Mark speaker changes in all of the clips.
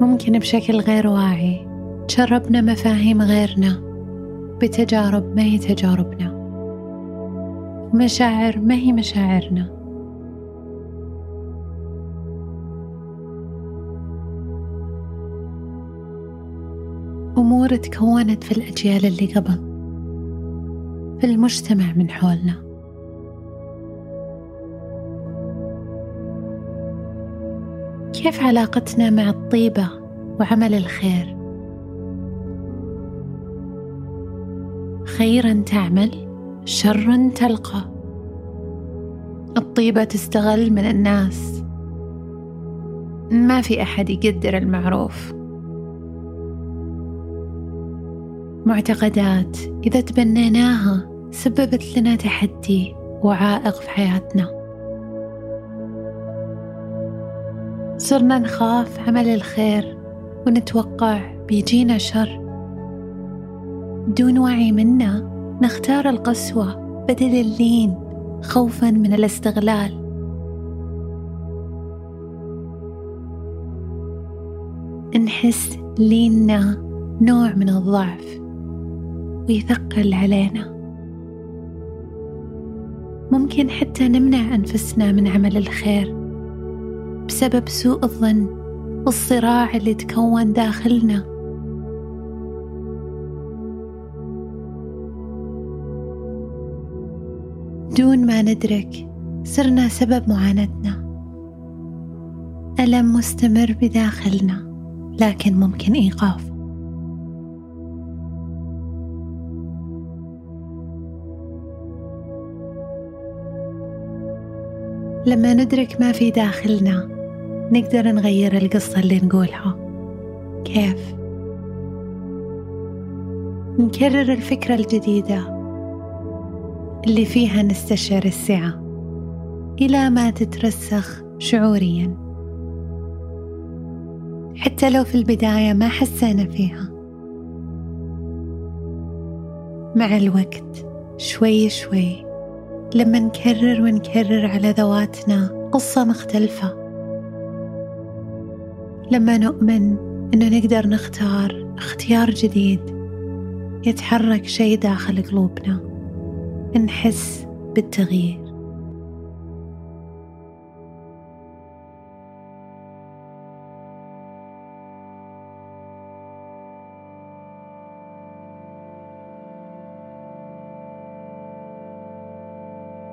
Speaker 1: ممكن بشكل غير واعي. تشربنا مفاهيم غيرنا. بتجارب ما هي تجاربنا. مشاعر ما هي مشاعرنا. أمور تكونت في الأجيال اللي قبل. في المجتمع من حولنا. كيف علاقتنا مع الطيبة وعمل الخير؟ خيرا تعمل شرا تلقى. الطيبة تستغل من الناس. ما في أحد يقدر المعروف. معتقدات إذا تبنيناها سببت لنا تحدي وعائق في حياتنا. صرنا نخاف عمل الخير ونتوقع بيجينا شر. بدون وعي منا نختار القسوة بدل اللين خوفا من الاستغلال. نحس ليننا نوع من الضعف ويثقل علينا. ممكن حتى نمنع أنفسنا من عمل الخير. بسبب سوء الظن والصراع اللي تكون داخلنا. دون ما ندرك صرنا سبب معاناتنا. ألم مستمر بداخلنا لكن ممكن إيقافه لما ندرك ما في داخلنا نقدر نغير القصة اللي نقولها. كيف؟ نكرر الفكرة الجديدة اللي فيها نستشعر السعة إلى ما تترسخ شعوريا. حتى لو في البداية ما حسينا فيها. مع الوقت شوي شوي لما نكرر ونكرر على ذواتنا قصة مختلفة لما نؤمن إنه نقدر نختار اختيار جديد يتحرك شيء داخل قلوبنا نحس بالتغيير.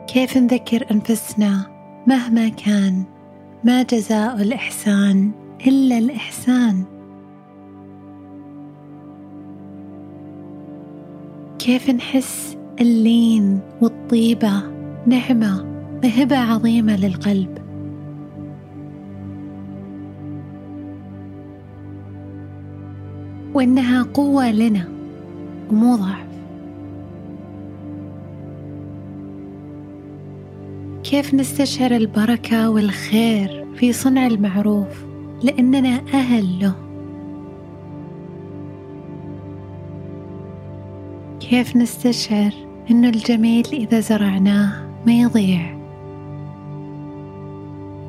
Speaker 1: كيف نذكر أنفسنا مهما كان؟ ما جزاء الإحسان الإحسان. كيف نحس اللين والطيبة؟ نعمة وهبة عظيمة للقلب. وإنها قوة لنا ومو ضعف. كيف نستشعر البركة والخير في صنع المعروف؟ لأننا أهل له. كيف نستشعر أن الجميل إذا زرعناه ما يضيع؟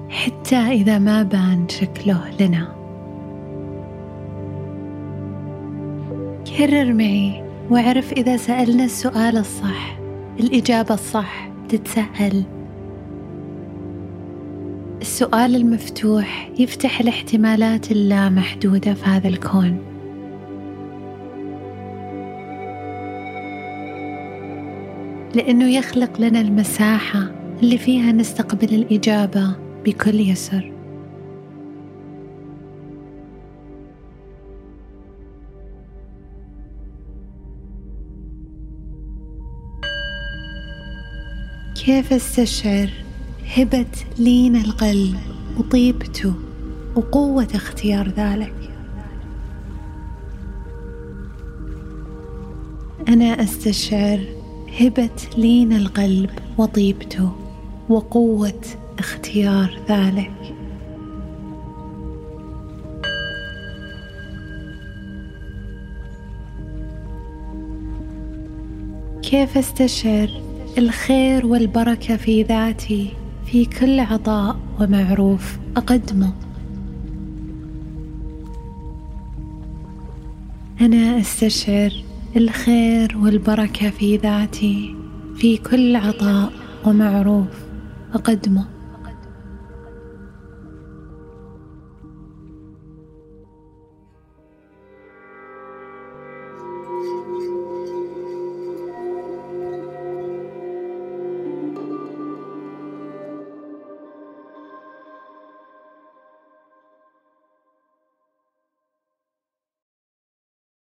Speaker 1: حتى إذا ما بان شكله لنا. كرر معي واعرف إذا سألنا السؤال الصح الإجابة الصح تتسهل السؤال المفتوح يفتح الاحتمالات اللامحدودة في هذا الكون. لأنه يخلق لنا المساحة اللي فيها نستقبل الإجابة بكل يسر. كيف أستشعر؟ هبة لين القلب وطيبته وقوة اختيار ذلك. أنا أستشعر هبة لين القلب وطيبته وقوة اختيار ذلك. كيف أستشعر الخير والبركة في ذاتي؟ في كل عطاء ومعروف أقدمه. أنا أستشعر الخير والبركة في ذاتي في كل عطاء ومعروف أقدمه.